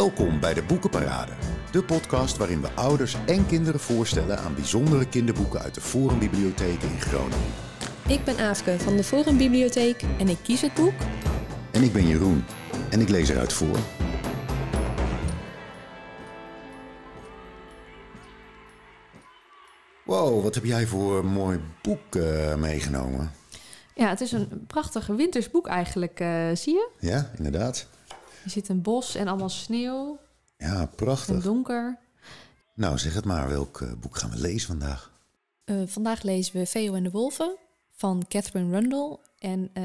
Welkom bij de Boekenparade, de podcast waarin we ouders en kinderen voorstellen aan bijzondere kinderboeken uit de Forumbibliotheek in Groningen. Ik ben Aafke van de Forumbibliotheek en ik kies het boek. En ik ben Jeroen en ik lees eruit voor. Wow, wat heb jij voor een mooi boek uh, meegenomen? Ja, het is een prachtig winters boek eigenlijk, uh, zie je? Ja, inderdaad. Er zit een bos en allemaal sneeuw. Ja, prachtig. En donker. Nou, zeg het maar. Welk uh, boek gaan we lezen vandaag? Uh, vandaag lezen we Veo en de Wolven van Catherine Rundle. En uh,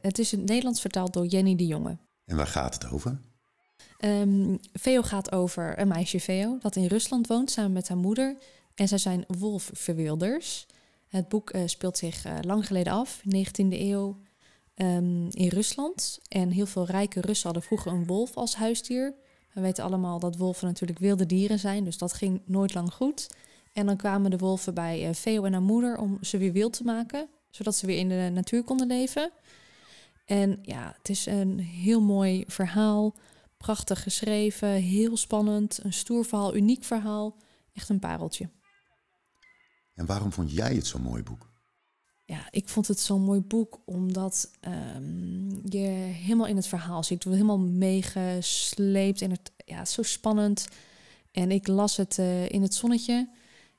het is in het Nederlands vertaald door Jenny de Jonge. En waar gaat het over? Um, Veo gaat over een meisje Veo dat in Rusland woont samen met haar moeder. En zij zijn wolfverwilders. Het boek speelt zich lang geleden af, 19e eeuw. Um, in Rusland. En heel veel rijke Russen hadden vroeger een wolf als huisdier. We weten allemaal dat wolven natuurlijk wilde dieren zijn, dus dat ging nooit lang goed. En dan kwamen de wolven bij uh, Veo en haar moeder om ze weer wild te maken, zodat ze weer in de natuur konden leven. En ja, het is een heel mooi verhaal, prachtig geschreven, heel spannend, een stoer verhaal, uniek verhaal, echt een pareltje. En waarom vond jij het zo'n mooi boek? Ja, ik vond het zo'n mooi boek, omdat um, je helemaal in het verhaal zit. Je helemaal meegesleept en het ja, zo spannend. En ik las het uh, in het zonnetje.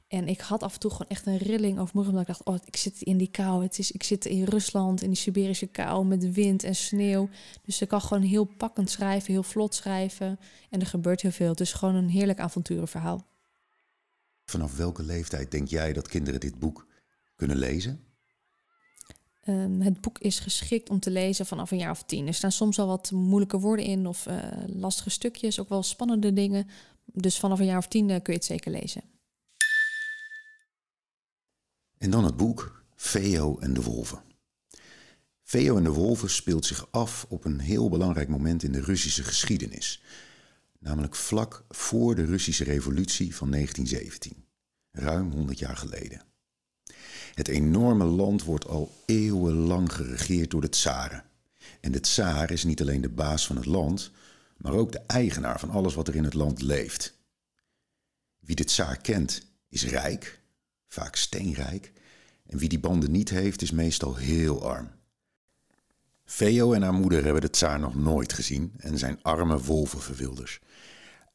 En ik had af en toe gewoon echt een rilling over morgen. Omdat ik dacht, oh, ik zit in die kou. Het is, ik zit in Rusland, in die Siberische kou met wind en sneeuw. Dus ik kan gewoon heel pakkend schrijven, heel vlot schrijven. En er gebeurt heel veel. Het is gewoon een heerlijk avonturenverhaal. Vanaf welke leeftijd denk jij dat kinderen dit boek kunnen lezen? Um, het boek is geschikt om te lezen vanaf een jaar of tien. Er staan soms al wat moeilijke woorden in of uh, lastige stukjes, ook wel spannende dingen. Dus vanaf een jaar of tien uh, kun je het zeker lezen. En dan het boek Veo en de Wolven. Veo en de Wolven speelt zich af op een heel belangrijk moment in de Russische geschiedenis. Namelijk vlak voor de Russische revolutie van 1917, ruim 100 jaar geleden. Het enorme land wordt al eeuwenlang geregeerd door de tsaren. En de tsaar is niet alleen de baas van het land, maar ook de eigenaar van alles wat er in het land leeft. Wie de tsaar kent, is rijk, vaak steenrijk, en wie die banden niet heeft, is meestal heel arm. Veo en haar moeder hebben de tsaar nog nooit gezien en zijn arme wolvenverwilders.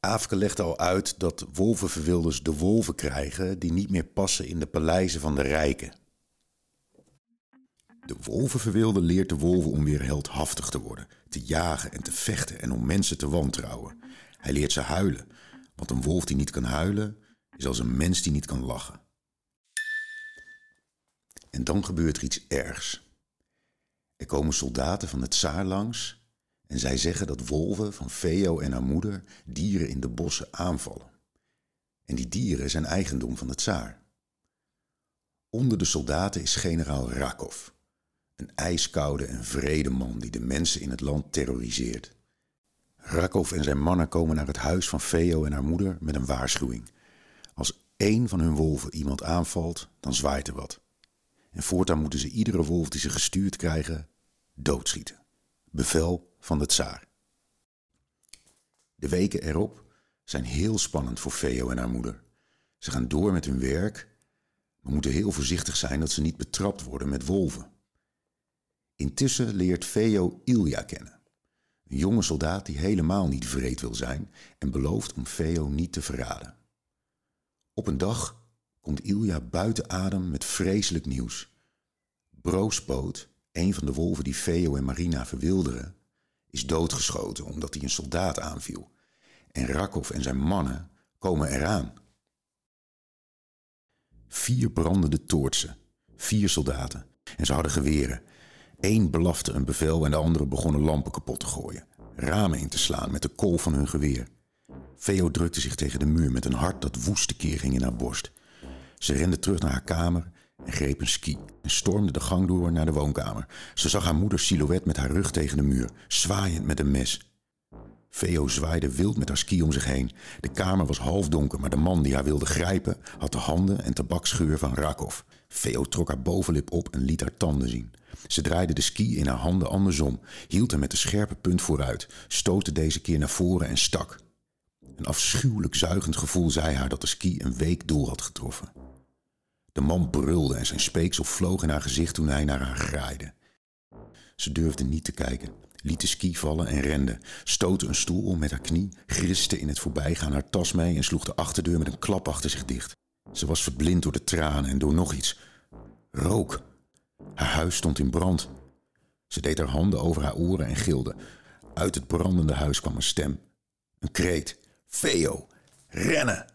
Aafke legde al uit dat wolvenverwilders de wolven krijgen die niet meer passen in de paleizen van de rijken. De wolvenverwilder leert de wolven om weer heldhaftig te worden, te jagen en te vechten en om mensen te wantrouwen. Hij leert ze huilen, want een wolf die niet kan huilen is als een mens die niet kan lachen. En dan gebeurt er iets ergs. Er komen soldaten van het tsaar langs en zij zeggen dat wolven van Veo en haar moeder dieren in de bossen aanvallen. En die dieren zijn eigendom van het tsaar. Onder de soldaten is generaal Rakov, een ijskoude en vrede man die de mensen in het land terroriseert. Rakov en zijn mannen komen naar het huis van Veo en haar moeder met een waarschuwing. Als één van hun wolven iemand aanvalt, dan zwaait er wat. En voortaan moeten ze iedere wolf die ze gestuurd krijgen doodschieten. Bevel van de tsaar. De weken erop zijn heel spannend voor Veo en haar moeder. Ze gaan door met hun werk, maar moeten heel voorzichtig zijn dat ze niet betrapt worden met wolven. Intussen leert Veo Ilja kennen. Een jonge soldaat die helemaal niet vreed wil zijn en belooft om Veo niet te verraden. Op een dag komt Ilja buiten adem met vreselijk nieuws. Broospoot, een van de wolven die Veo en Marina verwilderen, is doodgeschoten omdat hij een soldaat aanviel. En Rakov en zijn mannen komen eraan. Vier brandende toortsen, vier soldaten, en ze hadden geweren. Eén belafte een bevel en de andere begonnen lampen kapot te gooien, ramen in te slaan met de kool van hun geweer. Veo drukte zich tegen de muur met een hart dat woeste keer ging in haar borst. Ze rende terug naar haar kamer en greep een ski en stormde de gang door naar de woonkamer. Ze zag haar moeders silhouet met haar rug tegen de muur, zwaaiend met een mes. Veo zwaaide wild met haar ski om zich heen. De kamer was halfdonker, maar de man die haar wilde grijpen had de handen en tabaksgeur van Rakov. Veo trok haar bovenlip op en liet haar tanden zien. Ze draaide de ski in haar handen andersom, hield hem met de scherpe punt vooruit, stootte deze keer naar voren en stak. Een afschuwelijk zuigend gevoel zei haar dat de ski een week doel had getroffen. De man brulde en zijn speeksel vloog in haar gezicht toen hij naar haar graaide. Ze durfde niet te kijken, liet de ski vallen en rende, stootte een stoel om met haar knie, griste in het voorbijgaan haar tas mee en sloeg de achterdeur met een klap achter zich dicht. Ze was verblind door de tranen en door nog iets. Rook. Haar huis stond in brand. Ze deed haar handen over haar oren en gilde. Uit het brandende huis kwam een stem. Een kreet. Veo, rennen!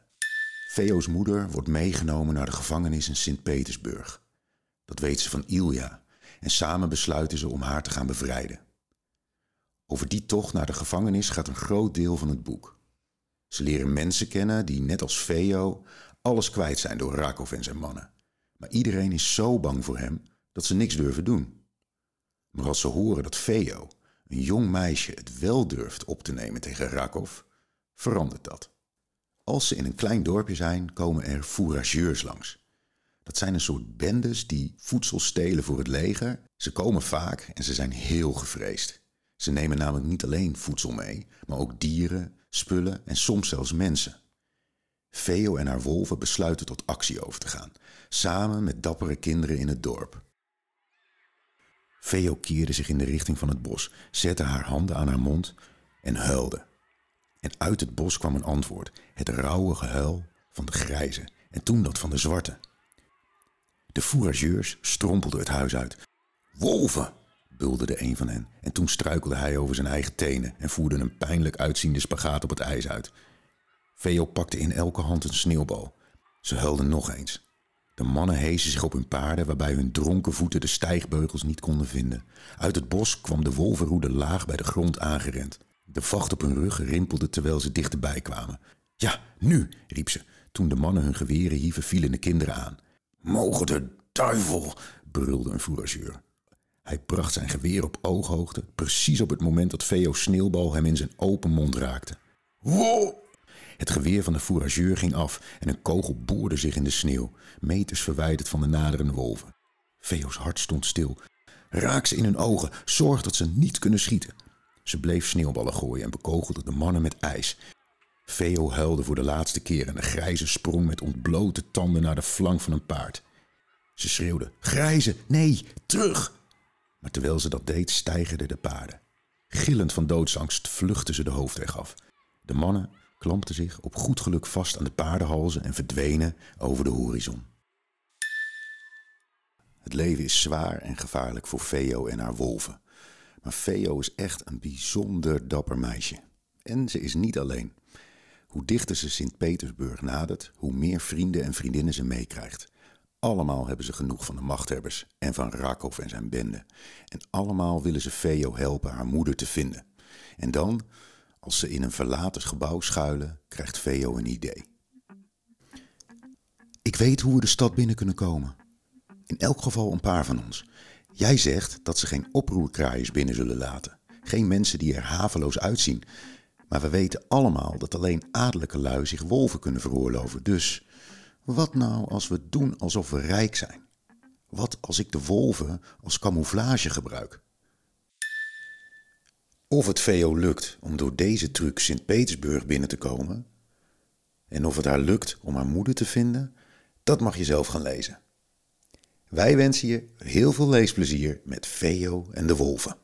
Veo's moeder wordt meegenomen naar de gevangenis in Sint-Petersburg. Dat weet ze van Ilja en samen besluiten ze om haar te gaan bevrijden. Over die tocht naar de gevangenis gaat een groot deel van het boek. Ze leren mensen kennen die, net als Veo, alles kwijt zijn door Rakov en zijn mannen. Maar iedereen is zo bang voor hem dat ze niks durven doen. Maar als ze horen dat Veo, een jong meisje, het wel durft op te nemen tegen Rakov, verandert dat. Als ze in een klein dorpje zijn, komen er fourageurs langs. Dat zijn een soort bendes die voedsel stelen voor het leger. Ze komen vaak en ze zijn heel gevreesd. Ze nemen namelijk niet alleen voedsel mee, maar ook dieren, spullen en soms zelfs mensen. Veo en haar wolven besluiten tot actie over te gaan, samen met dappere kinderen in het dorp. Veo keerde zich in de richting van het bos, zette haar handen aan haar mond en huilde. En uit het bos kwam een antwoord, het rauwe gehuil van de grijze en toen dat van de zwarte. De fourageurs strompelden het huis uit. Wolven, bulderde een van hen en toen struikelde hij over zijn eigen tenen en voerde een pijnlijk uitziende spagaat op het ijs uit. Veo pakte in elke hand een sneeuwbal. Ze huilden nog eens. De mannen hezen zich op hun paarden, waarbij hun dronken voeten de stijgbeugels niet konden vinden. Uit het bos kwam de wolvenroede laag bij de grond aangerend. De vacht op hun rug rimpelde terwijl ze dichterbij kwamen. Ja, nu, riep ze. Toen de mannen hun geweren hieven, vielen de kinderen aan. Mogen de duivel, brulde een fourageur. Hij bracht zijn geweer op ooghoogte, precies op het moment dat Veo's sneeuwbal hem in zijn open mond raakte. Wow! Het geweer van de fourageur ging af en een kogel boorde zich in de sneeuw, meters verwijderd van de naderende wolven. Veo's hart stond stil. Raak ze in hun ogen, zorg dat ze niet kunnen schieten. Ze bleef sneeuwballen gooien en bekogelde de mannen met ijs. Veo huilde voor de laatste keer en de grijze sprong met ontblote tanden naar de flank van een paard. Ze schreeuwde: Grijze, nee, terug! Maar terwijl ze dat deed, stijgerden de paarden. Gillend van doodsangst vluchtten ze de hoofdweg af. De mannen klampten zich op goed geluk vast aan de paardenhalzen en verdwenen over de horizon. Het leven is zwaar en gevaarlijk voor Veo en haar wolven. Maar Veo is echt een bijzonder dapper meisje. En ze is niet alleen. Hoe dichter ze Sint-Petersburg nadert, hoe meer vrienden en vriendinnen ze meekrijgt. Allemaal hebben ze genoeg van de machthebbers en van Rakov en zijn bende. En allemaal willen ze Veo helpen haar moeder te vinden. En dan, als ze in een verlaten gebouw schuilen, krijgt Veo een idee. Ik weet hoe we de stad binnen kunnen komen. In elk geval een paar van ons. Jij zegt dat ze geen oproerkraaiers binnen zullen laten. Geen mensen die er haveloos uitzien. Maar we weten allemaal dat alleen adellijke lui zich wolven kunnen veroorloven. Dus wat nou als we doen alsof we rijk zijn? Wat als ik de wolven als camouflage gebruik? Of het Veo lukt om door deze truc Sint-Petersburg binnen te komen, en of het haar lukt om haar moeder te vinden, dat mag je zelf gaan lezen. Wij wensen je heel veel leesplezier met Veo en de wolven.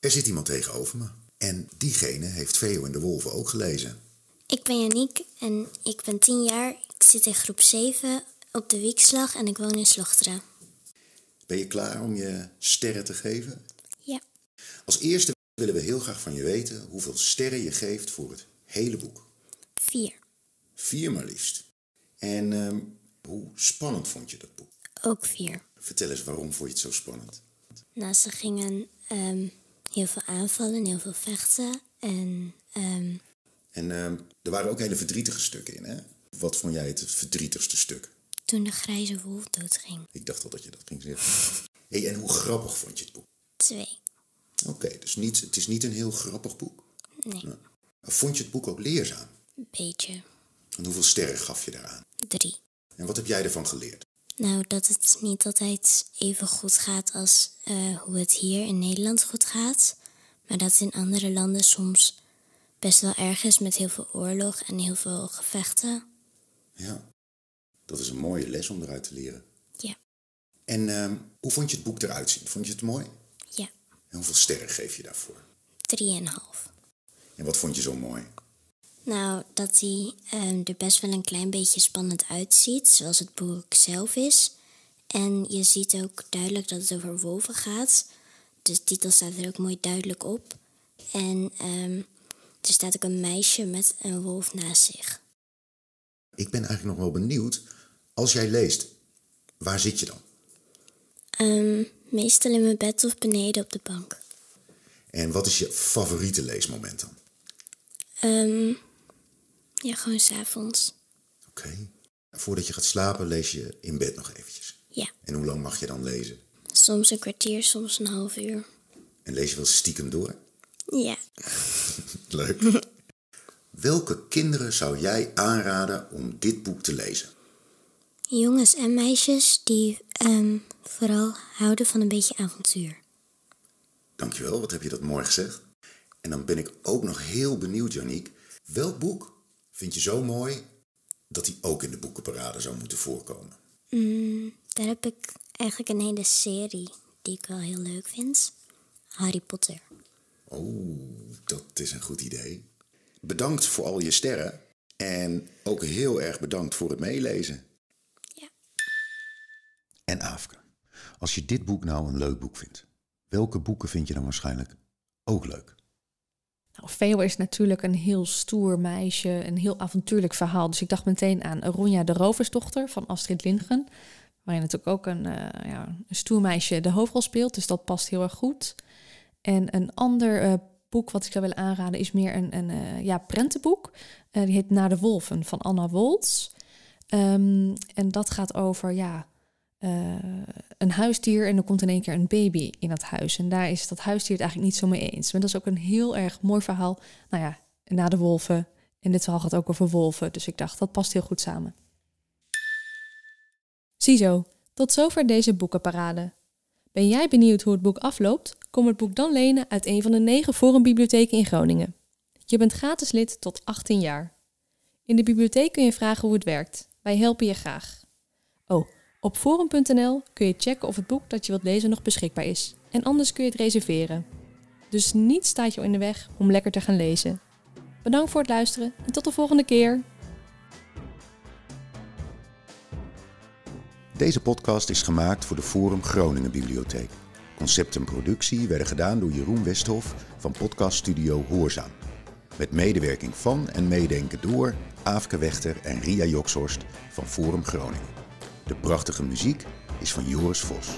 Er zit iemand tegenover me. En diegene heeft Veo en de wolven ook gelezen. Ik ben Janiek en ik ben 10 jaar. Ik zit in groep 7 op de Wiekslag en ik woon in Slochteren. Ben je klaar om je sterren te geven? Ja, Als eerste willen we heel graag van je weten hoeveel sterren je geeft voor het hele boek. 4. Vier maar liefst. En ehm, hoe spannend vond je dat boek? Ook 4. Vertel eens waarom vond je het zo spannend? Nou, ze gingen ehm, heel veel aanvallen, heel veel vechten. En ehm, En ehm, er waren ook hele verdrietige stukken in, hè? Wat vond jij het verdrietigste stuk? toen de grijze wolf doodging. Ik dacht al dat je dat ging zeggen. hey, en hoe grappig vond je het boek? 2. Oké, dus niet, het is niet een heel grappig boek. Nee, Maar Vond je het boek ook leerzaam? een beetje. En hoeveel sterren gaf je daaraan? 3. En wat heb jij ervan geleerd? Nou, dat het niet altijd even goed gaat als eh, hoe het hier in Nederland goed gaat. Maar dat het in andere landen soms best wel erg is met heel veel oorlog en heel veel gevechten. Ja, dat is een mooie les om eruit te leren. Ja, En ehm, hoe vond je het boek eruit zien? Vond je het mooi? ja. En hoeveel sterren geef je daarvoor? Drieënhalf. En wat vond je zo mooi? Nou, dat hij ehm, er best wel een klein beetje spannend uitziet, zoals het boek zelf is. En je ziet ook duidelijk dat het over wolven gaat. De titel staat er ook mooi duidelijk op. En ehm, er staat ook een meisje met een wolf naast zich. Ik ben eigenlijk nog wel benieuwd. Als jij leest, waar zit je dan? Ehm, meestal in mijn bed of beneden op de bank. En wat is je favoriete leesmoment dan? Ehm, ja, gewoon s'avonds. Oké. Voordat je gaat slapen lees je in bed nog eventjes. Ja, En hoe lang mag je dan lezen? soms een kwartier, soms een half uur. En lees je wel stiekem door? Ja, Leuk. Welke kinderen zou jij aanraden om dit boek te lezen? jongens en meisjes die ehm, vooral houden van een beetje avontuur. Dankjewel, wat heb je dat mooi gezegd. En dan ben ik ook nog heel benieuwd, Janiek. Welk boek vind je zo mooi dat hij ook in de boekenparade zou moeten voorkomen? Mm, daar heb ik eigenlijk een hele serie die ik wel heel leuk vind. Harry Potter. Oh, dat is een goed idee. Bedankt voor al je sterren. En ook heel erg bedankt voor het meelezen. Ja. En Aafke, als je dit boek nou een leuk boek vindt, welke boeken vind je dan waarschijnlijk ook leuk? Nou, is natuurlijk een heel stoer meisje, een heel avontuurlijk verhaal. Dus ik dacht meteen aan Ronja de Roversdochter van Astrid Lindgren. Waarin natuurlijk ook een, eh, ja, een stoer meisje de hoofdrol speelt. Dus dat past heel erg goed. En een ander eh, boek wat ik zou willen aanraden is meer een, een eh, ja, prentenboek. Die heet Naar de Wolven van Anna Woltz. Ehm, en dat gaat over ja, eh, een huisdier en er komt in één keer een baby in dat huis. En daar is dat huisdier het eigenlijk niet zo mee eens. Maar dat is ook een heel erg mooi verhaal. Nou ja, na de wolven. En dit verhaal gaat ook over wolven. Dus ik dacht, dat past heel goed samen. Ziezo, tot zover deze boekenparade. Ben jij benieuwd hoe het boek afloopt? Kom het boek dan lenen uit een van de negen forumbibliotheken in Groningen. Je bent gratis lid tot 18 jaar. In de bibliotheek kun je vragen hoe het werkt. Wij helpen je graag. Oh, op forum.nl kun je checken of het boek dat je wilt lezen nog beschikbaar is. En anders kun je het reserveren. Dus niets staat je in de weg om lekker te gaan lezen. Bedankt voor het luisteren en tot de volgende keer. Deze podcast is gemaakt voor de Forum Groningen Bibliotheek. Concept en productie werden gedaan door Jeroen Westhoff van podcaststudio Hoorzaam. Met medewerking van en meedenken door Aafke Wechter en Ria Jokshorst van Forum Groningen. De prachtige muziek is van Joris Vos.